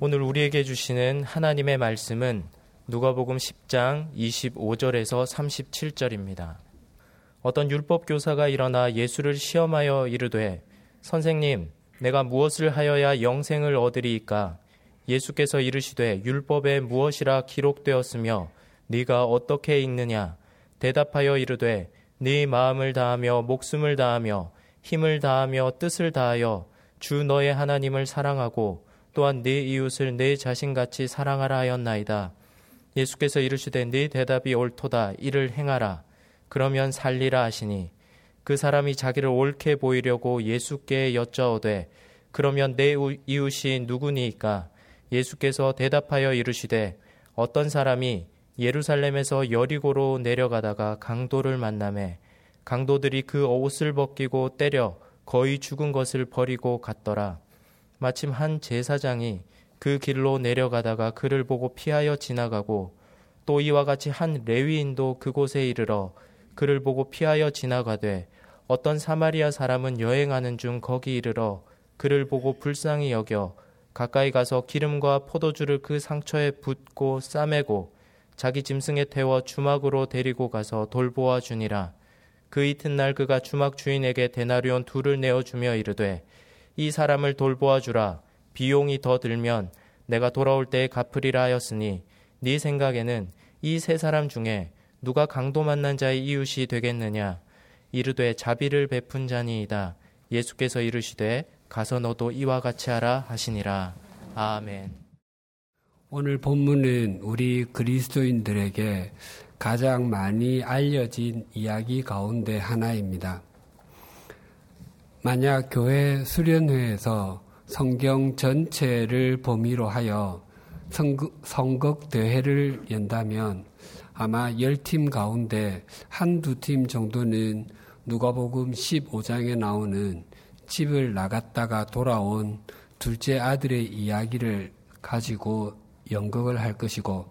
오늘 우리에게 주시는 하나님의 말씀은 누가복음 10장 25절에서 37절입니다. 어떤 율법 교사가 일어나 예수를 시험하여 이르되 선생님 내가 무엇을 하여야 영생을 얻으리이까 예수께서 이르시되 율법에 무엇이라 기록되었으며 네가 어떻게 읽느냐 대답하여 이르되 네 마음을 다하며 목숨을 다하며 힘을 다하며 뜻을 다하여 주 너의 하나님을 사랑하고 또한 네 이웃을 내 자신같이 사랑하라 하였나이다. 예수께서 이르시되 네 대답이 옳도다 이를 행하라 그러면 살리라 하시니 그 사람이 자기를 옳게 보이려고 예수께 여짜오되 그러면 내 이웃이 누구니이까 예수께서 대답하여 이르시되 어떤 사람이 예루살렘에서 여리고로 내려가다가 강도를 만남에 강도들이 그 옷을 벗기고 때려 거의 죽은 것을 버리고 갔더라. 마침 한 제사장이 그 길로 내려가다가 그를 보고 피하여 지나가고 또 이와 같이 한 레위인도 그곳에 이르러 그를 보고 피하여 지나가되 어떤 사마리아 사람은 여행하는 중 거기 이르러 그를 보고 불쌍히 여겨 가까이 가서 기름과 포도주를 그 상처에 붓고 싸매고 자기 짐승에 태워 주막으로 데리고 가서 돌보아 주니라. 그 이튿날 그가 주막 주인에게 데나리온 둘을 내어 주며 이르되 이 사람을 돌보아 주라. 비용이 더 들면 내가 돌아올 때에 갚으리라 하였으니 네 생각에는 이 세 사람 중에 누가 강도 만난 자의 이웃이 되겠느냐? 이르되 자비를 베푼 자니이다. 예수께서 이르시되 가서 너도 이와 같이 하라 하시니라. 아멘. 오늘 본문은 우리 그리스도인들에게 가장 많이 알려진 이야기 가운데 하나입니다. 만약 교회 수련회에서 성경 전체를 범위로 하여 성극 대회를 연다면 아마 10팀 가운데 한두 팀 정도는 누가복음 15장에 나오는 집을 나갔다가 돌아온 둘째 아들의 이야기를 가지고 연극을 할 것이고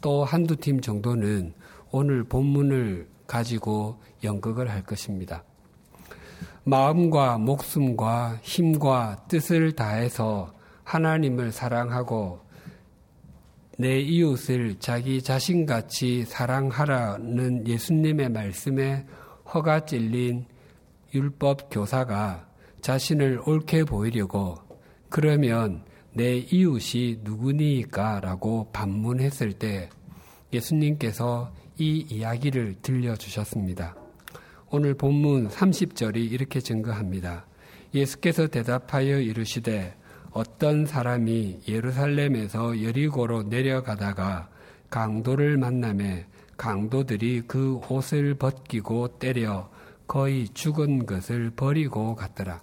또 한두 팀 정도는 오늘 본문을 가지고 연극을 할 것입니다. 마음과 목숨과 힘과 뜻을 다해서 하나님을 사랑하고 내 이웃을 자기 자신같이 사랑하라는 예수님의 말씀에 허가 찔린 율법 교사가 자신을 옳게 보이려고 그러면 내 이웃이 누구니까? 라고 반문했을 때 예수님께서 이 이야기를 들려주셨습니다. 오늘 본문 30절이 이렇게 증거합니다. 예수께서 대답하여 이르시되 어떤 사람이 예루살렘에서 여리고로 내려가다가 강도를 만남에 강도들이 그 옷을 벗기고 때려 거의 죽은 것을 버리고 갔더라.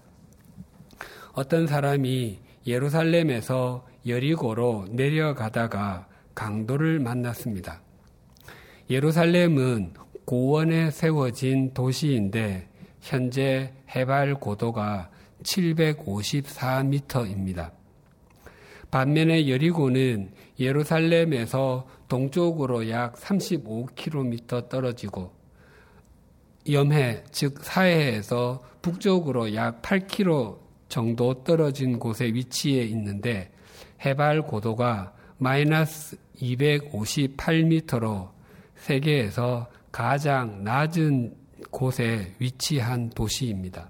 어떤 사람이 예루살렘에서 여리고로 내려가다가 강도를 만났습니다. 예루살렘은 고원에 세워진 도시인데 현재 해발 고도가 754m입니다. 반면에 여리고는 예루살렘에서 동쪽으로 약 35km 떨어지고 염해, 즉 사해에서 북쪽으로 약 8km 정도 떨어진 곳에 위치해 있는데 해발 고도가 마이너스 258m로 세계에서 가장 낮은 곳에 위치한 도시입니다.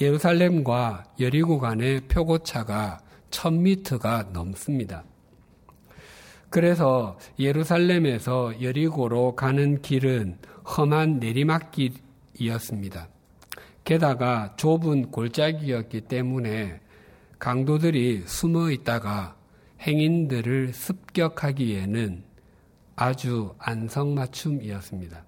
예루살렘과 여리고 간의 표고차가 1000m가 넘습니다. 그래서 예루살렘에서 여리고로 가는 길은 험한 내리막길이었습니다. 게다가 좁은 골짜기였기 때문에 강도들이 숨어 있다가 행인들을 습격하기에는 아주 안성맞춤이었습니다.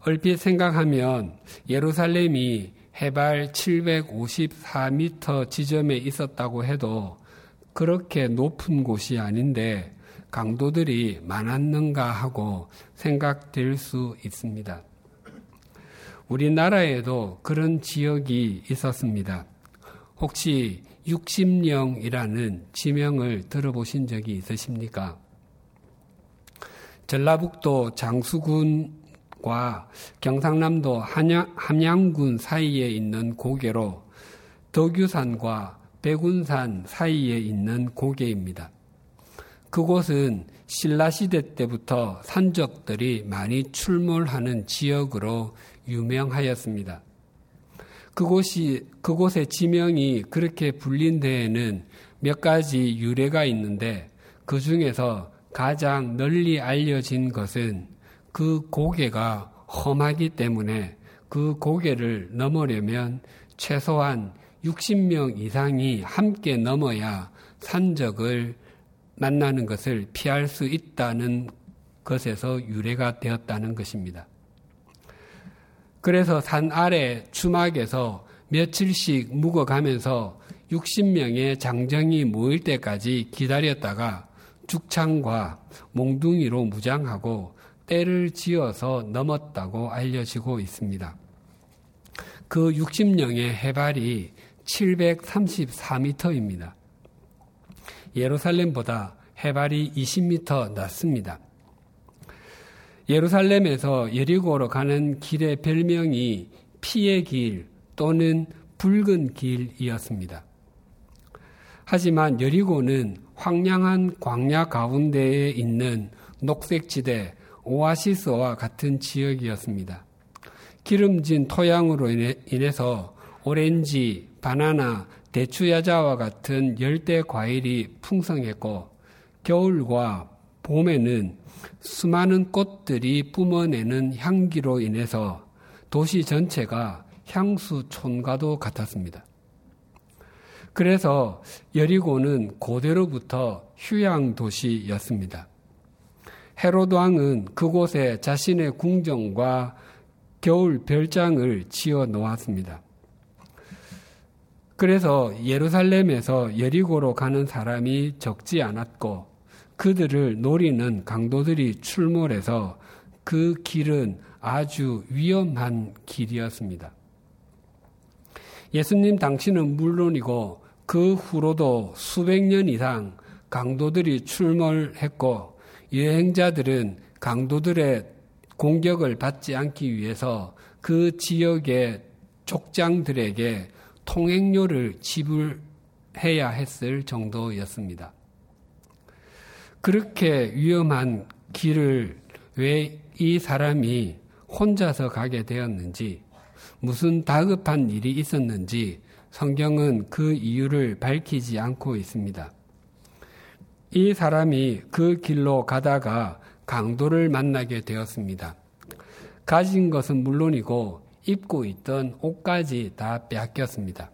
얼핏 생각하면 예루살렘이 해발 754m 지점에 있었다고 해도 그렇게 높은 곳이 아닌데 강도들이 많았는가 하고 생각될 수 있습니다. 우리나라에도 그런 지역이 있었습니다. 혹시 육심령이라는 지명을 들어보신 적이 있으십니까? 전라북도 장수군과 경상남도 함양, 군 사이에 있는 고개로 덕유산과 백운산 사이에 있는 고개입니다. 그곳은 신라시대 때부터 산적들이 많이 출몰하는 지역으로 유명하였습니다. 그곳이, 그곳의 지명이 그렇게 불린 데에는 몇 가지 유래가 있는데 그 중에서 가장 널리 알려진 것은 그 고개가 험하기 때문에 그 고개를 넘으려면 최소한 60명 이상이 함께 넘어야 산적을 만나는 것을 피할 수 있다는 것에서 유래가 되었다는 것입니다. 그래서 산 아래 추막에서 며칠씩 묵어가면서 60명의 장정이 모일 때까지 기다렸다가 죽창과 몽둥이로 무장하고 때를 지어서 넘었다고 알려지고 있습니다. 그 60명의 해발이 734m입니다. 예루살렘보다 해발이 20m 낮습니다. 예루살렘에서 여리고로 가는 길의 별명이 피의 길 또는 붉은 길이었습니다. 하지만 여리고는 황량한 광야 가운데에 있는 녹색지대 오아시스와 같은 지역이었습니다. 기름진 토양으로 인해서 오렌지, 바나나, 대추야자와 같은 열대 과일이 풍성했고 겨울과 봄에는 수많은 꽃들이 뿜어내는 향기로 인해서 도시 전체가 향수촌과도 같았습니다. 그래서 여리고는 고대로부터 휴양 도시였습니다. 헤로드 왕은 그곳에 자신의 궁정과 겨울 별장을 지어 놓았습니다. 그래서 예루살렘에서 여리고로 가는 사람이 적지 않았고 그들을 노리는 강도들이 출몰해서 그 길은 아주 위험한 길이었습니다. 예수님 당신은 물론이고 그 후로도 수백 년 이상 강도들이 출몰했고 여행자들은 강도들의 공격을 받지 않기 위해서 그 지역의 족장들에게 통행료를 지불해야 했을 정도였습니다. 그렇게 위험한 길을 왜 이 사람이 혼자서 가게 되었는지, 무슨 다급한 일이 있었는지 성경은 그 이유를 밝히지 않고 있습니다. 이 사람이 그 길로 가다가 강도를 만나게 되었습니다. 가진 것은 물론이고 입고 있던 옷까지 다 빼앗겼습니다.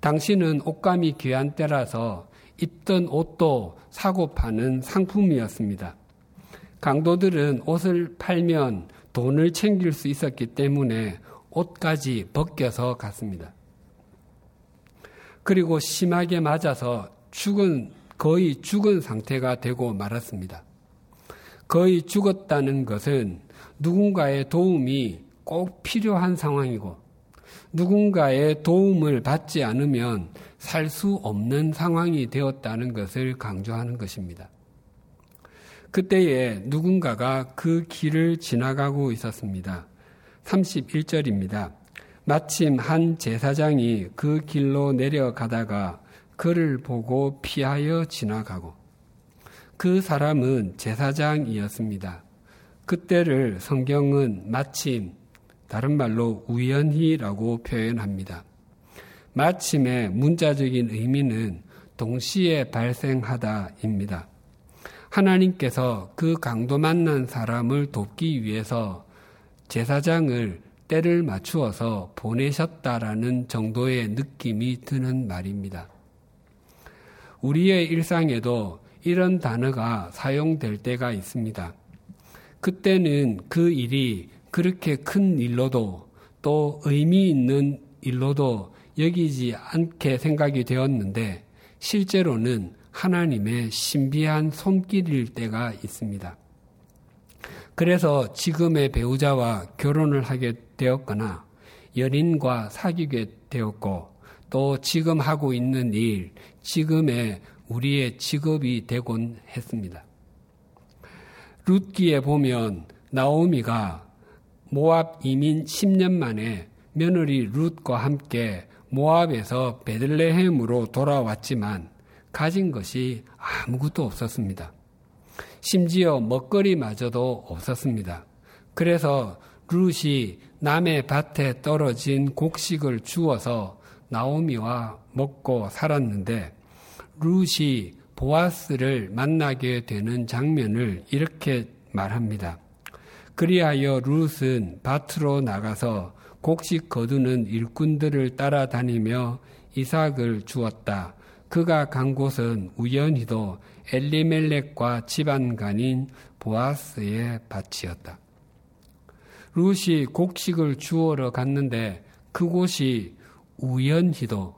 당신은 옷감이 귀한 때라서 입던 옷도 사고 파는 상품이었습니다. 강도들은 옷을 팔면 돈을 챙길 수 있었기 때문에 옷까지 벗겨서 갔습니다. 그리고 심하게 맞아서 죽은, 거의 죽은 상태가 되고 말았습니다. 거의 죽었다는 것은 누군가의 도움이 꼭 필요한 상황이고 누군가의 도움을 받지 않으면 살 수 없는 상황이 되었다는 것을 강조하는 것입니다. 그때에 누군가가 그 길을 지나가고 있었습니다. 31절입니다. 마침 한 제사장이 그 길로 내려가다가 그를 보고 피하여 지나가고 그 사람은 제사장이었습니다. 그때를 성경은 마침 다른 말로 우연히라고 표현합니다. 마침의 문자적인 의미는 동시에 발생하다입니다. 하나님께서 그 강도 만난 사람을 돕기 위해서 제사장을 때를 맞추어서 보내셨다라는 정도의 느낌이 드는 말입니다. 우리의 일상에도 이런 단어가 사용될 때가 있습니다. 그때는 그 일이 그렇게 큰 일로도 또 의미 있는 일로도 여기지 않게 생각이 되었는데 실제로는 하나님의 신비한 손길일 때가 있습니다. 그래서 지금의 배우자와 결혼을 하게 되었거나 연인과 사귀게 되었고 또 지금 하고 있는 일, 지금의 우리의 직업이 되곤 했습니다. 룻기에 보면 나오미가 모압 이민 10년 만에 며느리 룻과 함께 모압에서 베들레헴으로 돌아왔지만 가진 것이 아무것도 없었습니다. 심지어 먹거리마저도 없었습니다. 그래서 룻이 남의 밭에 떨어진 곡식을 주어서 나오미와 먹고 살았는데 룻이 보아스를 만나게 되는 장면을 이렇게 말합니다. 그리하여 룻은 밭으로 나가서 곡식 거두는 일꾼들을 따라다니며 이삭을 주었다. 그가 간 곳은 우연히도 엘리멜렉과 집안간인 보아스의 밭이었다. 룻이 곡식을 주워러 갔는데 그곳이 우연히도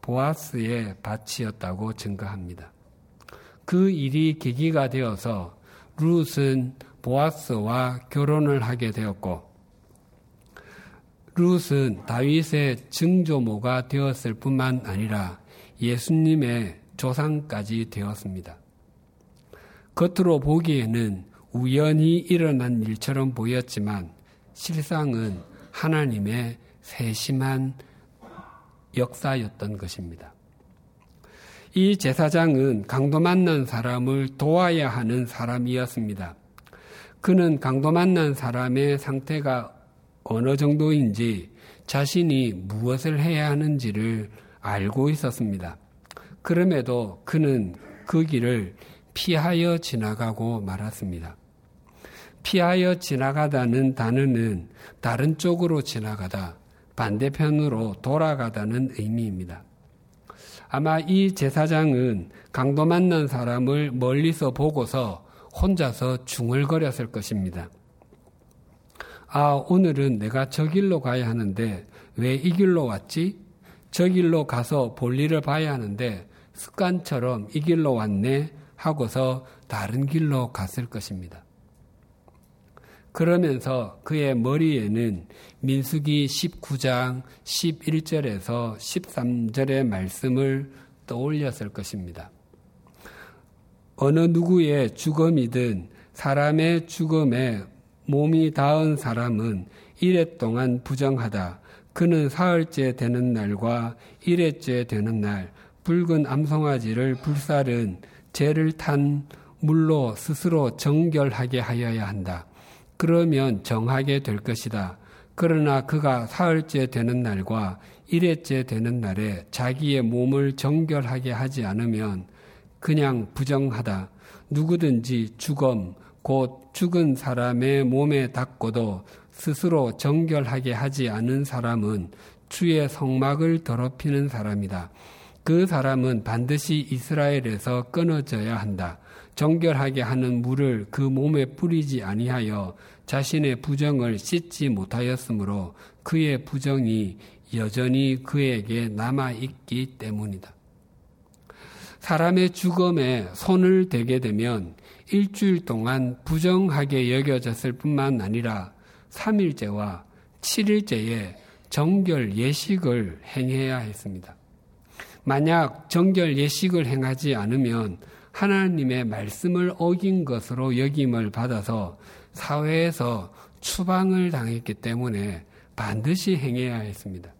보아스의 밭이었다고 증거합니다. 그 일이 계기가 되어서 룻은 보아스와 결혼을 하게 되었고 룻은 다윗의 증조모가 되었을 뿐만 아니라 예수님의 조상까지 되었습니다. 겉으로 보기에는 우연히 일어난 일처럼 보였지만 실상은 하나님의 세심한 역사였던 것입니다. 이 제사장은 강도 만난 사람을 도와야 하는 사람이었습니다. 그는 강도 만난 사람의 상태가 어느 정도인지 자신이 무엇을 해야 하는지를 알고 있었습니다. 그럼에도 그는 그 길을 피하여 지나가고 말았습니다. 피하여 지나가다는 단어는 다른 쪽으로 지나가다, 반대편으로 돌아가다는 의미입니다. 아마 이 제사장은 강도 만난 사람을 멀리서 보고서 혼자서 중얼거렸을 것입니다. 아, 오늘은 내가 저 길로 가야 하는데 왜 이 길로 왔지? 저 길로 가서 볼일을 봐야 하는데 습관처럼 이 길로 왔네 하고서 다른 길로 갔을 것입니다. 그러면서 그의 머리에는 민수기 19장 11절에서 13절의 말씀을 떠올렸을 것입니다. 어느 누구의 죽음이든 사람의 죽음에 몸이 닿은 사람은 이래 동안 부정하다. 그는 사흘째 되는 날과 일회째 되는 날 붉은 암송아지를 불살은 죄를 탄 물로 스스로 정결하게 하여야 한다. 그러면 정하게 될 것이다. 그러나 그가 사흘째 되는 날과 일회째 되는 날에 자기의 몸을 정결하게 하지 않으면 그냥 부정하다. 누구든지 죽음, 곧 죽은 사람의 몸에 닿고도 스스로 정결하게 하지 않은 사람은 주의 성막을 더럽히는 사람이다. 그 사람은 반드시 이스라엘에서 끊어져야 한다. 정결하게 하는 물을 그 몸에 뿌리지 아니하여 자신의 부정을 씻지 못하였으므로 그의 부정이 여전히 그에게 남아 있기 때문이다. 사람의 죽음에 손을 대게 되면 일주일 동안 부정하게 여겨졌을 뿐만 아니라 3일째와 7일째에 정결 예식을 행해야 했습니다. 만약 정결 예식을 행하지 않으면 하나님의 말씀을 어긴 것으로 여김을 받아서 사회에서 추방을 당했기 때문에 반드시 행해야 했습니다.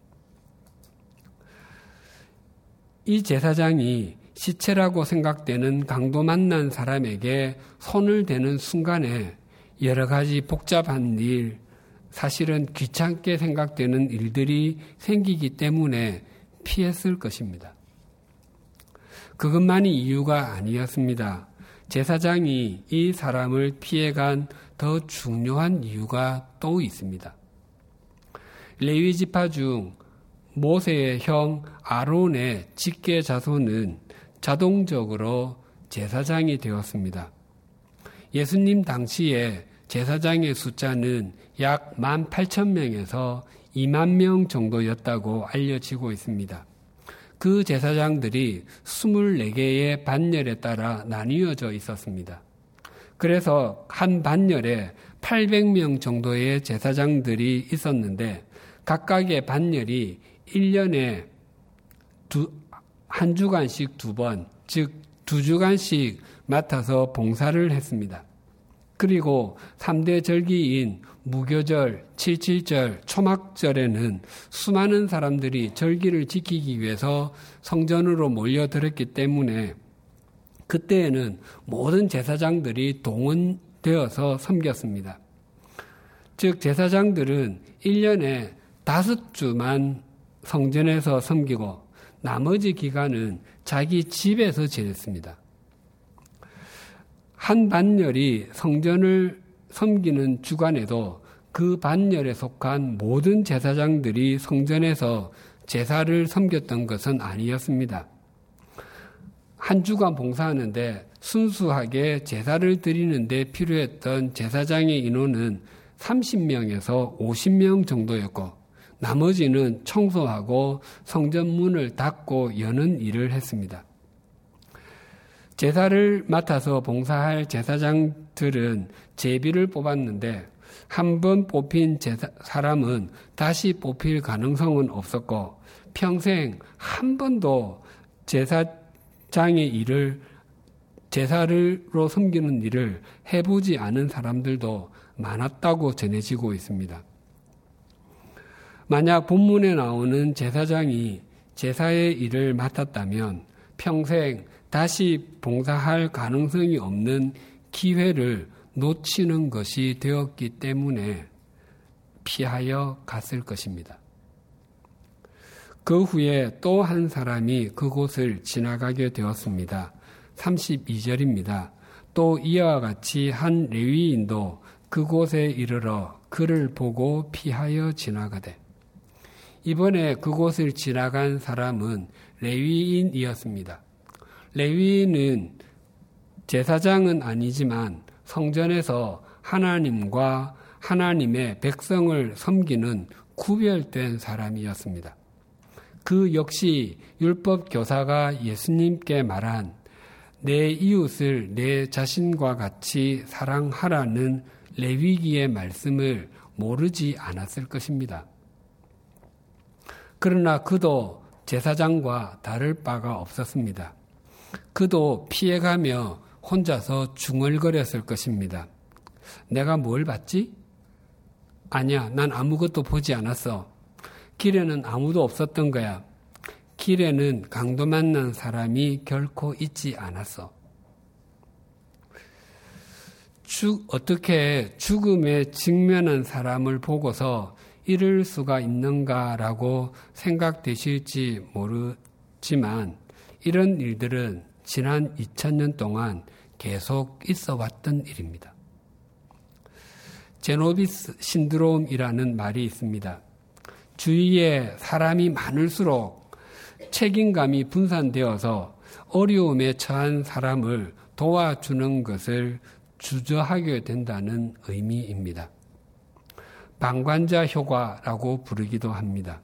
이 제사장이 시체라고 생각되는 강도 만난 사람에게 손을 대는 순간에 여러 가지 복잡한 일, 사실은 귀찮게 생각되는 일들이 생기기 때문에 피했을 것입니다. 그것만이 이유가 아니었습니다. 제사장이 이 사람을 피해간 더 중요한 이유가 또 있습니다. 레위 지파 중 모세의 형 아론의 직계 자손은 자동적으로 제사장이 되었습니다. 예수님 당시에 제사장의 숫자는 약 18,000명에서 2만 명 정도였다고 알려지고 있습니다. 그 제사장들이 24개의 반열에 따라 나뉘어져 있었습니다. 그래서 한 반열에 800명 정도의 제사장들이 있었는데 각각의 반열이 1년에 두, 한 주간씩 두 번, 즉 두 주간씩 맡아서 봉사를 했습니다. 그리고 3대 절기인 무교절, 칠칠절, 초막절에는 수많은 사람들이 절기를 지키기 위해서 성전으로 몰려들었기 때문에 그때에는 모든 제사장들이 동원되어서 섬겼습니다. 즉, 제사장들은 1년에 다섯 주만 성전에서 섬기고 나머지 기간은 자기 집에서 지냈습니다. 한 반열이 성전을 섬기는 주간에도 그 반열에 속한 모든 제사장들이 성전에서 제사를 섬겼던 것은 아니었습니다. 한 주간 봉사하는데 순수하게 제사를 드리는데 필요했던 제사장의 인원은 30명에서 50명 정도였고 나머지는 청소하고 성전 문을 닫고 여는 일을 했습니다. 제사를 맡아서 봉사할 제사장들은 제비를 뽑았는데 한 번 뽑힌 제사, 사람은 다시 뽑힐 가능성은 없었고 평생 한 번도 제사장의 일을 제사를로 섬기는 일을 해보지 않은 사람들도 많았다고 전해지고 있습니다. 만약 본문에 나오는 제사장이 제사의 일을 맡았다면 평생 다시 봉사할 가능성이 없는 기회를 놓치는 것이 되었기 때문에 피하여 갔을 것입니다. 그 후에 또 한 사람이 그곳을 지나가게 되었습니다. 32절입니다. 또 이와 같이 한 레위인도 그곳에 이르러 그를 보고 피하여 지나가되 이번에 그곳을 지나간 사람은 레위인이었습니다. 레위인은 제사장은 아니지만 성전에서 하나님과 하나님의 백성을 섬기는 구별된 사람이었습니다. 그 역시 율법 교사가 예수님께 말한 내 이웃을 내 자신과 같이 사랑하라는 레위기의 말씀을 모르지 않았을 것입니다. 그러나 그도 제사장과 다를 바가 없었습니다. 그도 피해가며 혼자서 중얼거렸을 것입니다. 내가 뭘 봤지? 아니야, 난 아무것도 보지 않았어. 길에는 아무도 없었던 거야. 길에는 강도 만난 사람이 결코 있지 않았어. 죽, 어떻게 죽음에 직면한 사람을 보고서 이럴 수가 있는가라고 생각되실지 모르지만 이런 일들은 지난 2000년 동안 계속 있어 왔던 일입니다. 제노비스 신드롬이라는 말이 있습니다. 주위에 사람이 많을수록 책임감이 분산되어서 어려움에 처한 사람을 도와주는 것을 주저하게 된다는 의미입니다. 방관자 효과라고 부르기도 합니다.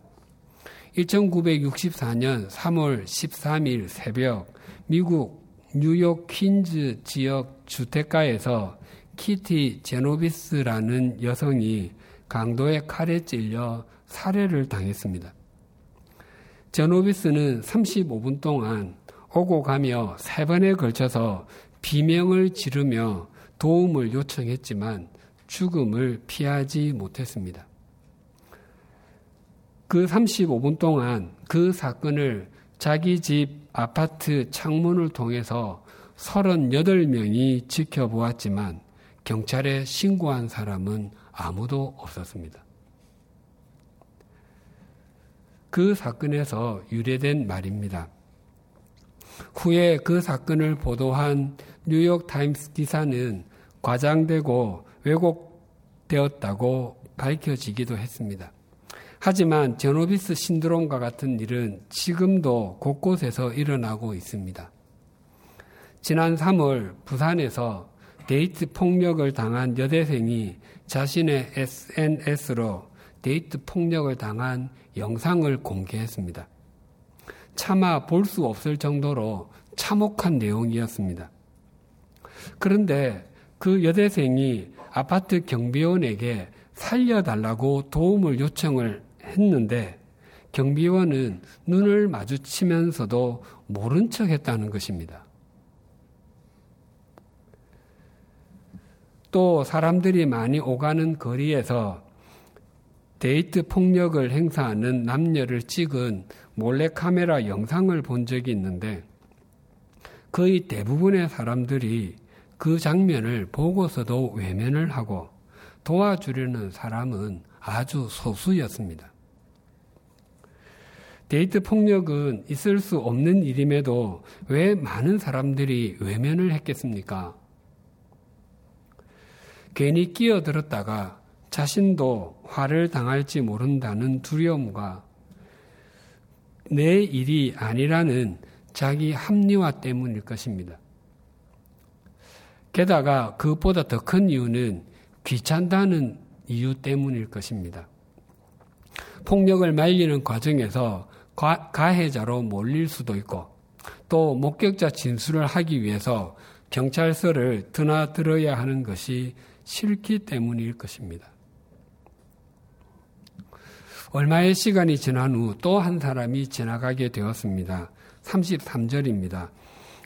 1964년 3월 13일 새벽 미국 뉴욕 퀸즈 지역 주택가에서 키티 제노비스라는 여성이 강도의 칼에 찔려 살해를 당했습니다. 제노비스는 35분 동안 오고 가며 세 번에 걸쳐서 비명을 지르며 도움을 요청했지만 죽음을 피하지 못했습니다. 그 35분 동안 그 사건을 자기 집 아파트 창문을 통해서 38명이 지켜보았지만 경찰에 신고한 사람은 아무도 없었습니다. 그 사건에서 유래된 말입니다. 후에 그 사건을 보도한 뉴욕 타임스 기사는 과장되고 왜곡되었다고 밝혀지기도 했습니다. 하지만 제노비스 신드롬과 같은 일은 지금도 곳곳에서 일어나고 있습니다. 지난 3월 부산에서 데이트 폭력을 당한 여대생이 자신의 SNS로 데이트 폭력을 당한 영상을 공개했습니다. 차마 볼 수 없을 정도로 참혹한 내용이었습니다. 그런데 그 여대생이 아파트 경비원에게 살려달라고 도움을 요청을 했는데 경비원은 눈을 마주치면서도 모른 척 했다는 것입니다. 또 사람들이 많이 오가는 거리에서 데이트 폭력을 행사하는 남녀를 찍은 몰래카메라 영상을 본 적이 있는데 거의 대부분의 사람들이 그 장면을 보고서도 외면을 하고 도와주려는 사람은 아주 소수였습니다. 데이트 폭력은 있을 수 없는 일임에도 왜 많은 사람들이 외면을 했겠습니까? 괜히 끼어들었다가 자신도 화를 당할지 모른다는 두려움과 내 일이 아니라는 자기 합리화 때문일 것입니다. 게다가 그것보다 더 큰 이유는 귀찮다는 이유 때문일 것입니다. 폭력을 말리는 과정에서 가 해자로 몰릴 수도 있고 또 목격자 진술을 하기 위해서 경찰서를 드나들어야 하는 것이 싫기 때문일 것입니다. 얼마의 시간이 지난 후 또 한 사람이 지나가게 되었습니다. 33절입니다.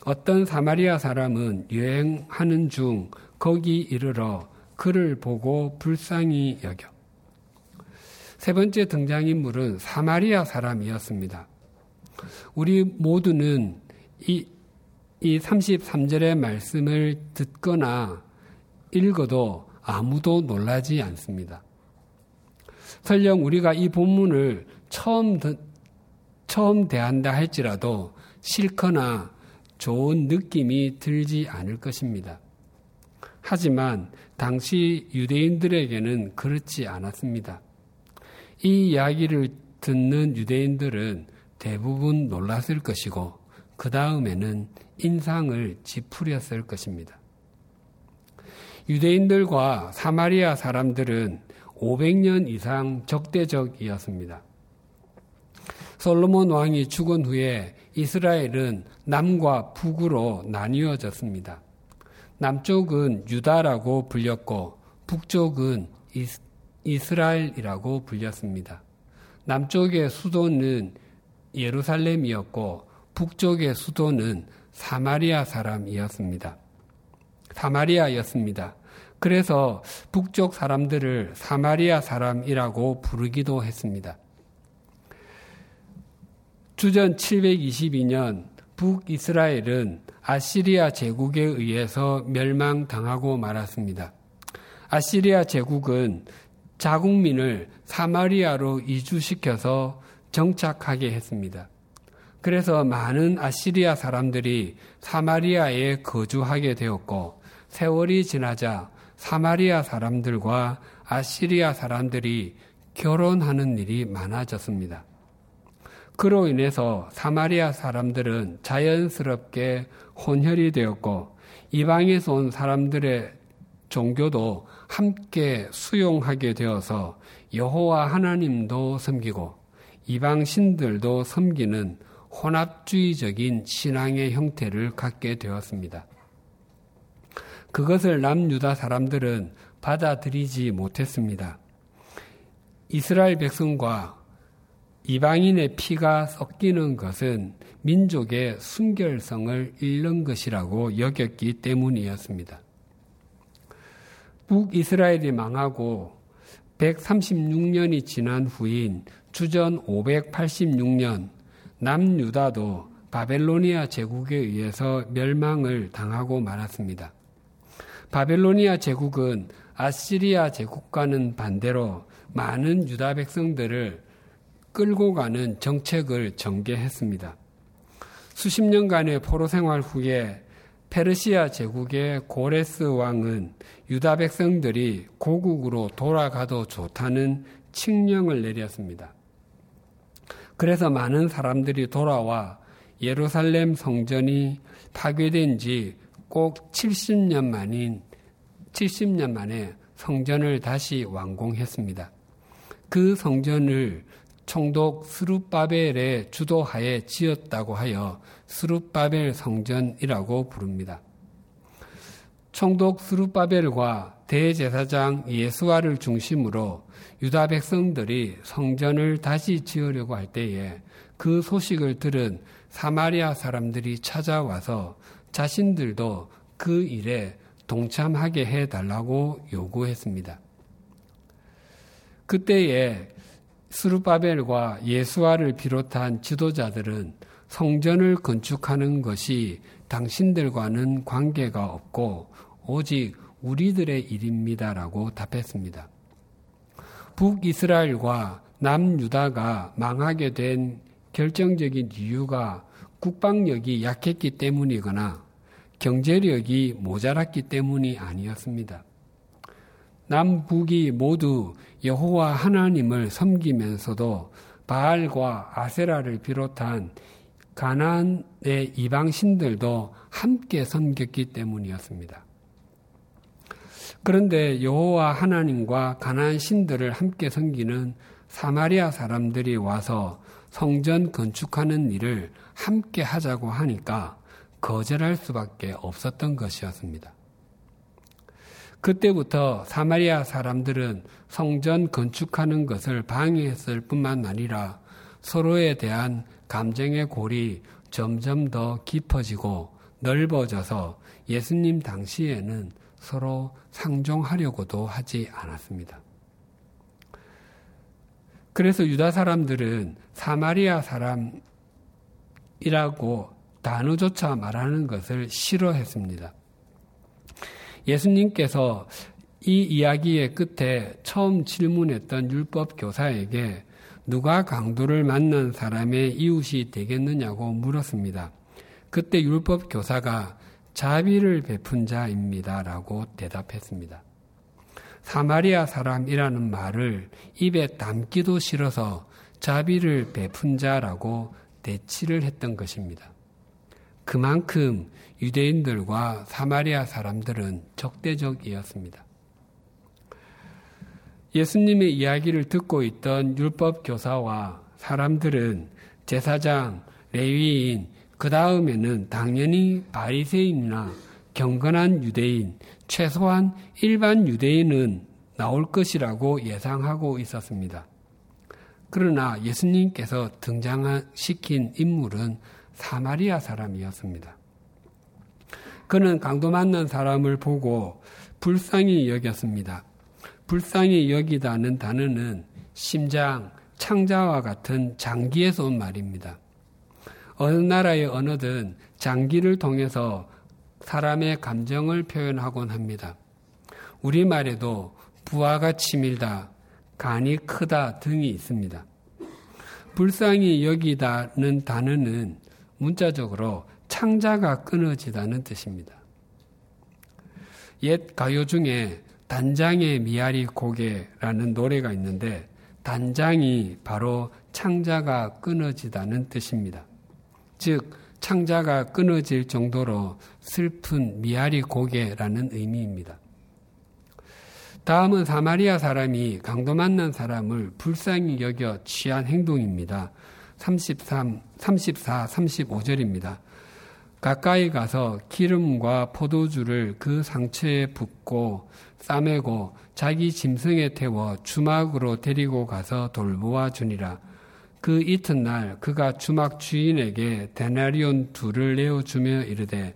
어떤 사마리아 사람은 여행하는 중 거기 이르러 그를 보고 불쌍히 여겨. 세 번째 등장인물은 사마리아 사람이었습니다. 우리 모두는 이, 이 33절의 말씀을 듣거나 읽어도 아무도 놀라지 않습니다. 설령 우리가 이 본문을 처음, 처음 대한다 할지라도 싫거나 좋은 느낌이 들지 않을 것입니다. 하지만 당시 유대인들에게는 그렇지 않았습니다. 이 이야기를 듣는 유대인들은 대부분 놀랐을 것이고 그 다음에는 인상을 찌푸렸을 것입니다. 유대인들과 사마리아 사람들은 500년 이상 적대적이었습니다. 솔로몬 왕이 죽은 후에 이스라엘은 남과 북으로 나뉘어졌습니다. 남쪽은 유다라고 불렸고 북쪽은 이스라엘이라고 불렸습니다. 남쪽의 수도는 예루살렘이었고 북쪽의 수도는 사마리아 사람이었습니다. 사마리아였습니다. 그래서 북쪽 사람들을 사마리아 사람이라고 부르기도 했습니다. 주전 722년 북이스라엘은 아시리아 제국에 의해서 멸망당하고 말았습니다. 아시리아 제국은 자국민을 사마리아로 이주시켜서 정착하게 했습니다. 그래서 많은 아시리아 사람들이 사마리아에 거주하게 되었고 세월이 지나자 사마리아 사람들과 아시리아 사람들이 결혼하는 일이 많아졌습니다. 그로 인해서 사마리아 사람들은 자연스럽게 혼혈이 되었고 이방에서 온 사람들의 종교도 함께 수용하게 되어서 여호와 하나님도 섬기고 이방 신들도 섬기는 혼합주의적인 신앙의 형태를 갖게 되었습니다. 그것을 남유다 사람들은 받아들이지 못했습니다. 이스라엘 백성과 이방인의 피가 섞이는 것은 민족의 순결성을 잃는 것이라고 여겼기 때문이었습니다. 북이스라엘이 망하고 136년이 지난 후인 주전 586년 남유다도 바벨로니아 제국에 의해서 멸망을 당하고 말았습니다. 바벨로니아 제국은 아시리아 제국과는 반대로 많은 유다 백성들을 끌고 가는 정책을 전개했습니다. 수십 년간의 포로 생활 후에 페르시아 제국의 고레스 왕은 유다 백성들이 고국으로 돌아가도 좋다는 칙령을 내렸습니다. 그래서 많은 사람들이 돌아와 예루살렘 성전이 파괴된 지 꼭 70년 만인 70년 만에 성전을 다시 완공했습니다. 그 성전을 총독 스룹바벨의 주도하에 지었다고 하여 스룹바벨 성전이라고 부릅니다. 총독 스룹바벨과 대제사장 예수아를 중심으로 유다 백성들이 성전을 다시 지으려고 할 때에 그 소식을 들은 사마리아 사람들이 찾아와서 자신들도 그 일에 동참하게 해달라고 요구했습니다. 그때에 스루바벨과 예수아를 비롯한 지도자들은 성전을 건축하는 것이 당신들과는 관계가 없고 오직 우리들의 일입니다라고 답했습니다. 북이스라엘과 남유다가 망하게 된 결정적인 이유가 국방력이 약했기 때문이거나 경제력이 모자랐기 때문이 아니었습니다. 남북이 모두 여호와 하나님을 섬기면서도 바알과 아세라를 비롯한 가나안의 이방 신들도 함께 섬겼기 때문이었습니다. 그런데 여호와 하나님과 가나안 신들을 함께 섬기는 사마리아 사람들이 와서 성전 건축하는 일을 함께 하자고 하니까 거절할 수밖에 없었던 것이었습니다. 그때부터 사마리아 사람들은 성전 건축하는 것을 방해했을 뿐만 아니라 서로에 대한 감정의 골이 점점 더 깊어지고 넓어져서 예수님 당시에는 서로 상종하려고도 하지 않았습니다. 그래서 유다 사람들은 사마리아 사람이라고 단어조차 말하는 것을 싫어했습니다. 예수님께서 이 이야기의 끝에 처음 질문했던 율법 교사에게 누가 강도를 만난 사람의 이웃이 되겠느냐고 물었습니다. 그때 율법 교사가 자비를 베푼 자입니다라고 대답했습니다. 사마리아 사람이라는 말을 입에 담기도 싫어서 자비를 베푼 자라고 대치를 했던 것입니다. 그만큼 유대인들과 사마리아 사람들은 적대적이었습니다. 예수님의 이야기를 듣고 있던 율법 교사와 사람들은 제사장, 레위인, 그 다음에는 당연히 바리새인이나 경건한 유대인, 최소한 일반 유대인은 나올 것이라고 예상하고 있었습니다. 그러나 예수님께서 등장시킨 인물은 사마리아 사람이었습니다. 그는 강도 만난 사람을 보고 불쌍히 여겼습니다. 불쌍히 여기다는 단어는 심장, 창자와 같은 장기에서 온 말입니다. 어느 나라의 언어든 장기를 통해서 사람의 감정을 표현하곤 합니다. 우리말에도 부하가 치밀다, 간이 크다 등이 있습니다. 불쌍히 여기다는 단어는 문자적으로 창자가 끊어지다는 뜻입니다. 옛 가요 중에 단장의 미아리 고개라는 노래가 있는데 단장이 바로 창자가 끊어지다는 뜻입니다. 즉, 창자가 끊어질 정도로 슬픈 미아리 고개라는 의미입니다. 다음은 사마리아 사람이 강도 만난 사람을 불쌍히 여겨 취한 행동입니다. 33, 34, 35절입니다. 가까이 가서 기름과 포도주를 그 상처에 붓고 싸매고 자기 짐승에 태워 주막으로 데리고 가서 돌보아 주니라. 그 이튿날 그가 주막 주인에게 데나리온 둘을 내어주며 이르되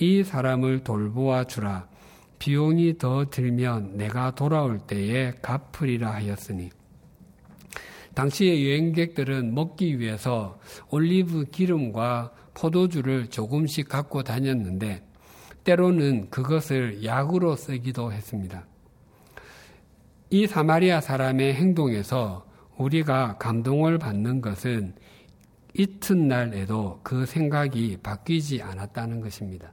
이 사람을 돌보아 주라. 비용이 더 들면 내가 돌아올 때에 갚으리라 하였으니 당시의 여행객들은 먹기 위해서 올리브 기름과 포도주를 조금씩 갖고 다녔는데 때로는 그것을 약으로 쓰기도 했습니다. 이 사마리아 사람의 행동에서 우리가 감동을 받는 것은 이튿날에도 그 생각이 바뀌지 않았다는 것입니다.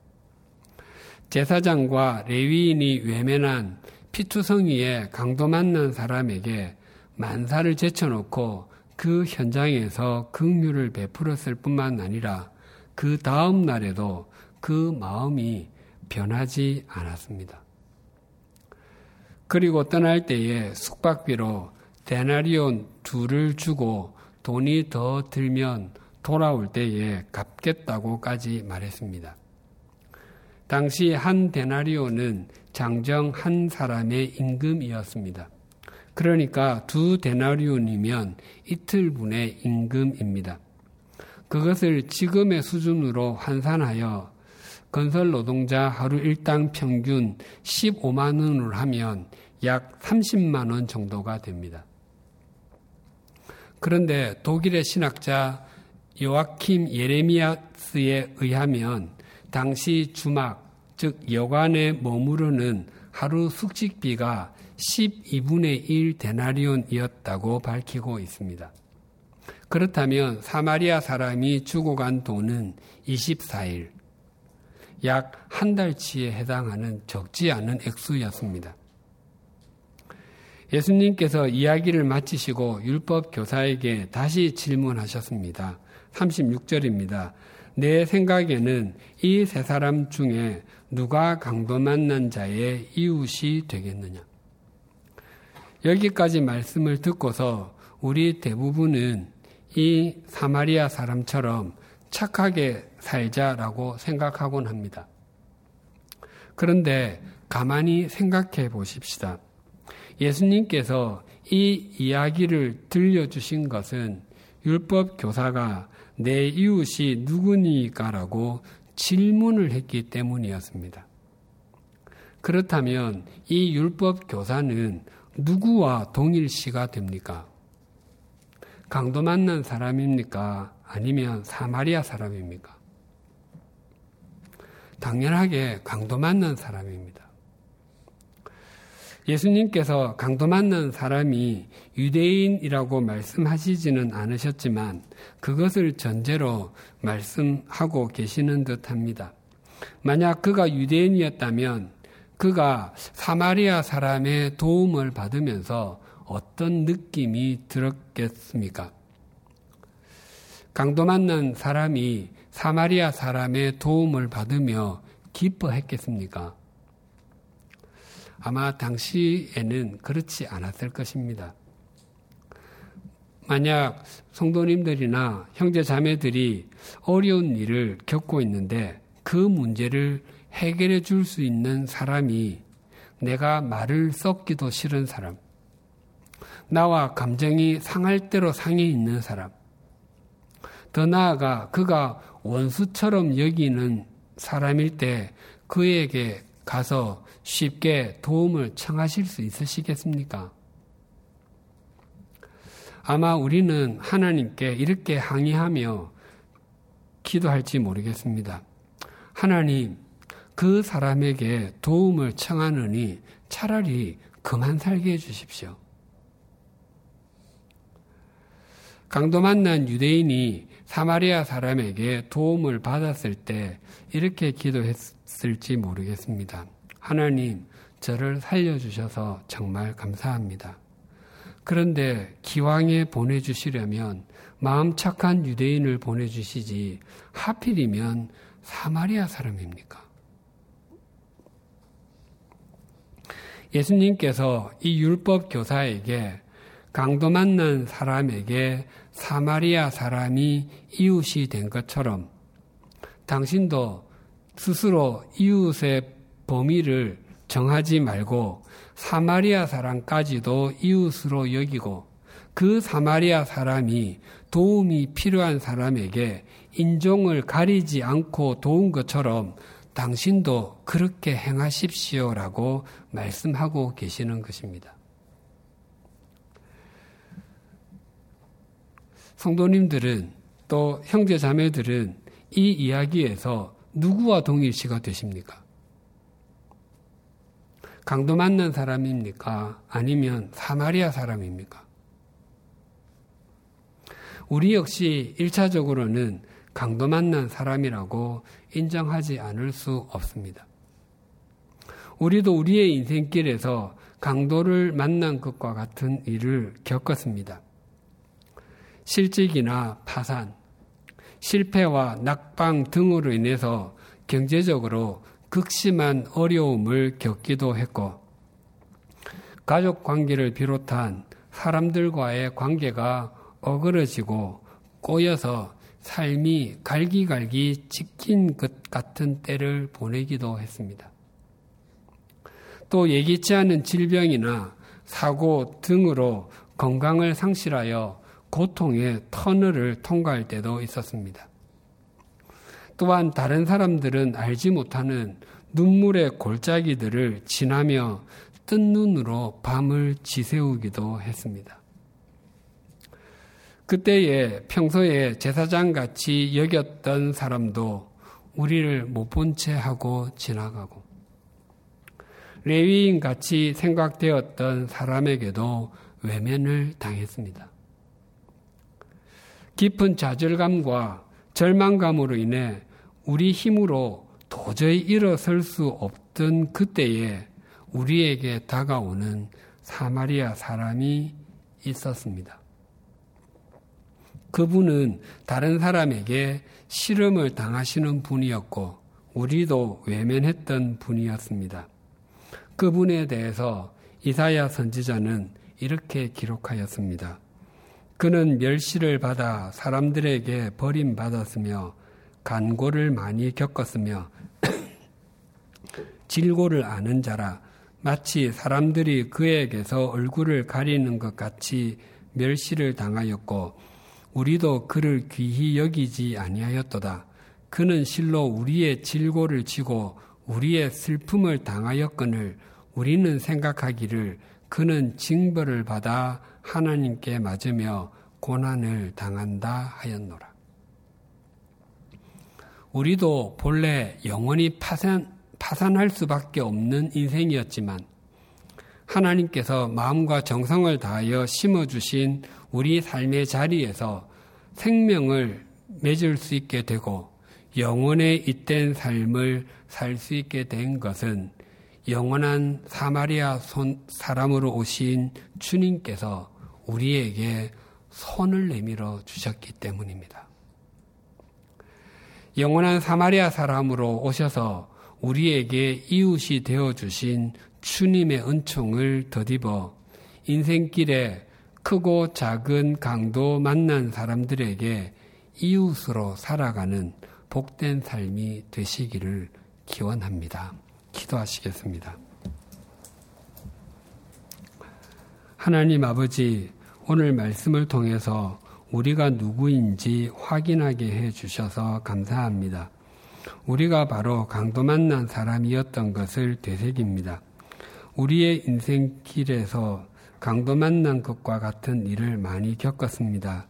제사장과 레위인이 외면한 피투성이의 강도 만난 사람에게 만사를 제쳐놓고 그 현장에서 긍휼을 베풀었을 뿐만 아니라 그 다음 날에도 그 마음이 변하지 않았습니다. 그리고 떠날 때에 숙박비로 데나리온 둘을 주고 돈이 더 들면 돌아올 때에 갚겠다고까지 말했습니다. 당시 한 데나리오는 장정 한 사람의 임금이었습니다. 그러니까 두 데나리온이면 이틀분의 임금입니다. 그것을 지금의 수준으로 환산하여 건설 노동자 하루 일당 평균 15만 원을 하면 약 30만 원 정도가 됩니다. 그런데 독일의 신학자 요아킴 예레미야스에 의하면 당시 주막, 즉 여관에 머무르는 하루 숙식비가 12분의 1 데나리온이었다고 밝히고 있습니다. 그렇다면 사마리아 사람이 죽어간 돈은 24일, 약 한 달치에 해당하는 적지 않은 액수였습니다. 예수님께서 이야기를 마치시고 율법 교사에게 다시 질문하셨습니다. 36절입니다. 내 생각에는 이 세 사람 중에 누가 강도 만 난 자의 이웃이 되겠느냐? 여기까지 말씀을 듣고서 우리 대부분은 이 사마리아 사람처럼 착하게 살자라고 생각하곤 합니다. 그런데 가만히 생각해 보십시다. 예수님께서 이 이야기를 들려주신 것은 율법 교사가 내 이웃이 누구니까라고 질문을 했기 때문이었습니다. 그렇다면 이 율법 교사는 누구와 동일시가 됩니까? 강도 만난 사람입니까? 아니면 사마리아 사람입니까? 당연하게 강도 만난 사람입니다. 예수님께서 강도 만난 사람이 유대인이라고 말씀하시지는 않으셨지만 그것을 전제로 말씀하고 계시는 듯 합니다. 만약 그가 유대인이었다면 그가 사마리아 사람의 도움을 받으면서 어떤 느낌이 들었겠습니까? 강도 만난 사람이 사마리아 사람의 도움을 받으며 기뻐했겠습니까? 아마 당시에는 그렇지 않았을 것입니다. 만약 성도님들이나 형제 자매들이 어려운 일을 겪고 있는데 그 문제를 해결해 줄 수 있는 사람이 내가 말을 썩기도 싫은 사람, 나와 감정이 상할 대로 상해 있는 사람, 더 나아가 그가 원수처럼 여기는 사람일 때 그에게 가서 쉽게 도움을 청하실 수 있으시겠습니까? 아마 우리는 하나님께 이렇게 항의하며 기도할지 모르겠습니다. 하나님, 그 사람에게 도움을 청하느니 차라리 그만 살게 해주십시오. 강도 만난 유대인이 사마리아 사람에게 도움을 받았을 때 이렇게 기도했을지 모르겠습니다. 하나님, 저를 살려주셔서 정말 감사합니다. 그런데 기왕에 보내주시려면 마음 착한 유대인을 보내주시지 하필이면 사마리아 사람입니까? 예수님께서 이 율법 교사에게 강도 만난 사람에게 사마리아 사람이 이웃이 된 것처럼 당신도 스스로 이웃의 범위를 정하지 말고 사마리아 사람까지도 이웃으로 여기고 그 사마리아 사람이 도움이 필요한 사람에게 인종을 가리지 않고 도운 것처럼 당신도 그렇게 행하십시오라고 말씀하고 계시는 것입니다. 성도님들은 또 형제 자매들은 이 이야기에서 누구와 동일시가 되십니까? 강도 만난 사람입니까? 아니면 사마리아 사람입니까? 우리 역시 1차적으로는 강도 만난 사람이라고 인정하지 않을 수 없습니다. 우리도 우리의 인생길에서 강도를 만난 것과 같은 일을 겪었습니다. 실직이나 파산, 실패와 낙방 등으로 인해서 경제적으로 극심한 어려움을 겪기도 했고, 가족 관계를 비롯한 사람들과의 관계가 어그러지고 꼬여서 삶이 갈기갈기 찍힌 것 같은 때를 보내기도 했습니다. 또 예기치 않은 질병이나 사고 등으로 건강을 상실하여 고통의 터널을 통과할 때도 있었습니다. 또한 다른 사람들은 알지 못하는 눈물의 골짜기들을 지나며 뜬 눈으로 밤을 지새우기도 했습니다. 그때에 평소에 제사장 같이 여겼던 사람도 우리를 못 본 채 하고 지나가고 레위인 같이 생각되었던 사람에게도 외면을 당했습니다. 깊은 좌절감과 절망감으로 인해 우리 힘으로 도저히 일어설 수 없던 그때에 우리에게 다가오는 사마리아 사람이 있었습니다. 그분은 다른 사람에게 실험을 당하시는 분이었고 우리도 외면했던 분이었습니다. 그분에 대해서 이사야 선지자는 이렇게 기록하였습니다. 그는 멸시를 받아 사람들에게 버림받았으며 간고를 많이 겪었으며 질고를 아는 자라 마치 사람들이 그에게서 얼굴을 가리는 것 같이 멸시를 당하였고 우리도 그를 귀히 여기지 아니하였도다. 그는 실로 우리의 질고를 지고 우리의 슬픔을 당하였거늘 우리는 생각하기를 그는 징벌을 받아 하나님께 맞으며 고난을 당한다 하였노라. 우리도 본래 영원히 파산, 파산할 수밖에 없는 인생이었지만 하나님께서 마음과 정성을 다하여 심어주신 우리 삶의 자리에서 생명을 맺을 수 있게 되고 영원의 잇된 삶을 살 수 있게 된 것은 영원한 사마리아 사람으로 오신 주님께서 우리에게 손을 내밀어 주셨기 때문입니다. 영원한 사마리아 사람으로 오셔서 우리에게 이웃이 되어 주신 주님의 은총을 덧입어 인생길에 크고 작은 강도 만난 사람들에게 이웃으로 살아가는 복된 삶이 되시기를 기원합니다. 기도하시겠습니다. 하나님 아버지, 오늘 말씀을 통해서 우리가 누구인지 확인하게 해 주셔서 감사합니다. 우리가 바로 강도 만난 사람이었던 것을 되새깁니다. 우리의 인생길에서 강도 만난 것과 같은 일을 많이 겪었습니다.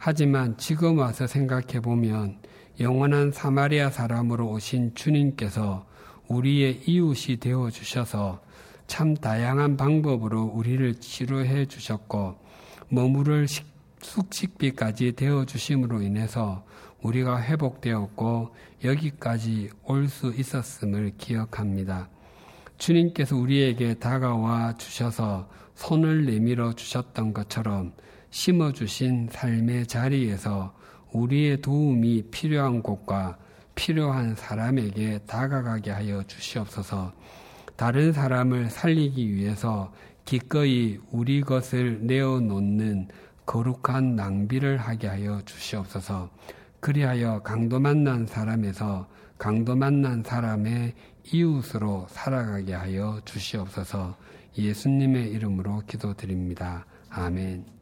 하지만 지금 와서 생각해 보면 영원한 사마리아 사람으로 오신 주님께서 우리의 이웃이 되어 주셔서 참 다양한 방법으로 우리를 치료해 주셨고 머무를 숙식비까지 되어 주심으로 인해서 우리가 회복되었고 여기까지 올 수 있었음을 기억합니다. 주님께서 우리에게 다가와 주셔서 손을 내밀어 주셨던 것처럼 심어 주신 삶의 자리에서 우리의 도움이 필요한 곳과 필요한 사람에게 다가가게 하여 주시옵소서. 다른 사람을 살리기 위해서 기꺼이 우리 것을 내어 놓는 거룩한 낭비를 하게 하여 주시옵소서. 그리하여 강도 만난 사람에서 강도 만난 사람의 이웃으로 살아가게 하여 주시옵소서. 예수님의 이름으로 기도드립니다. 아멘.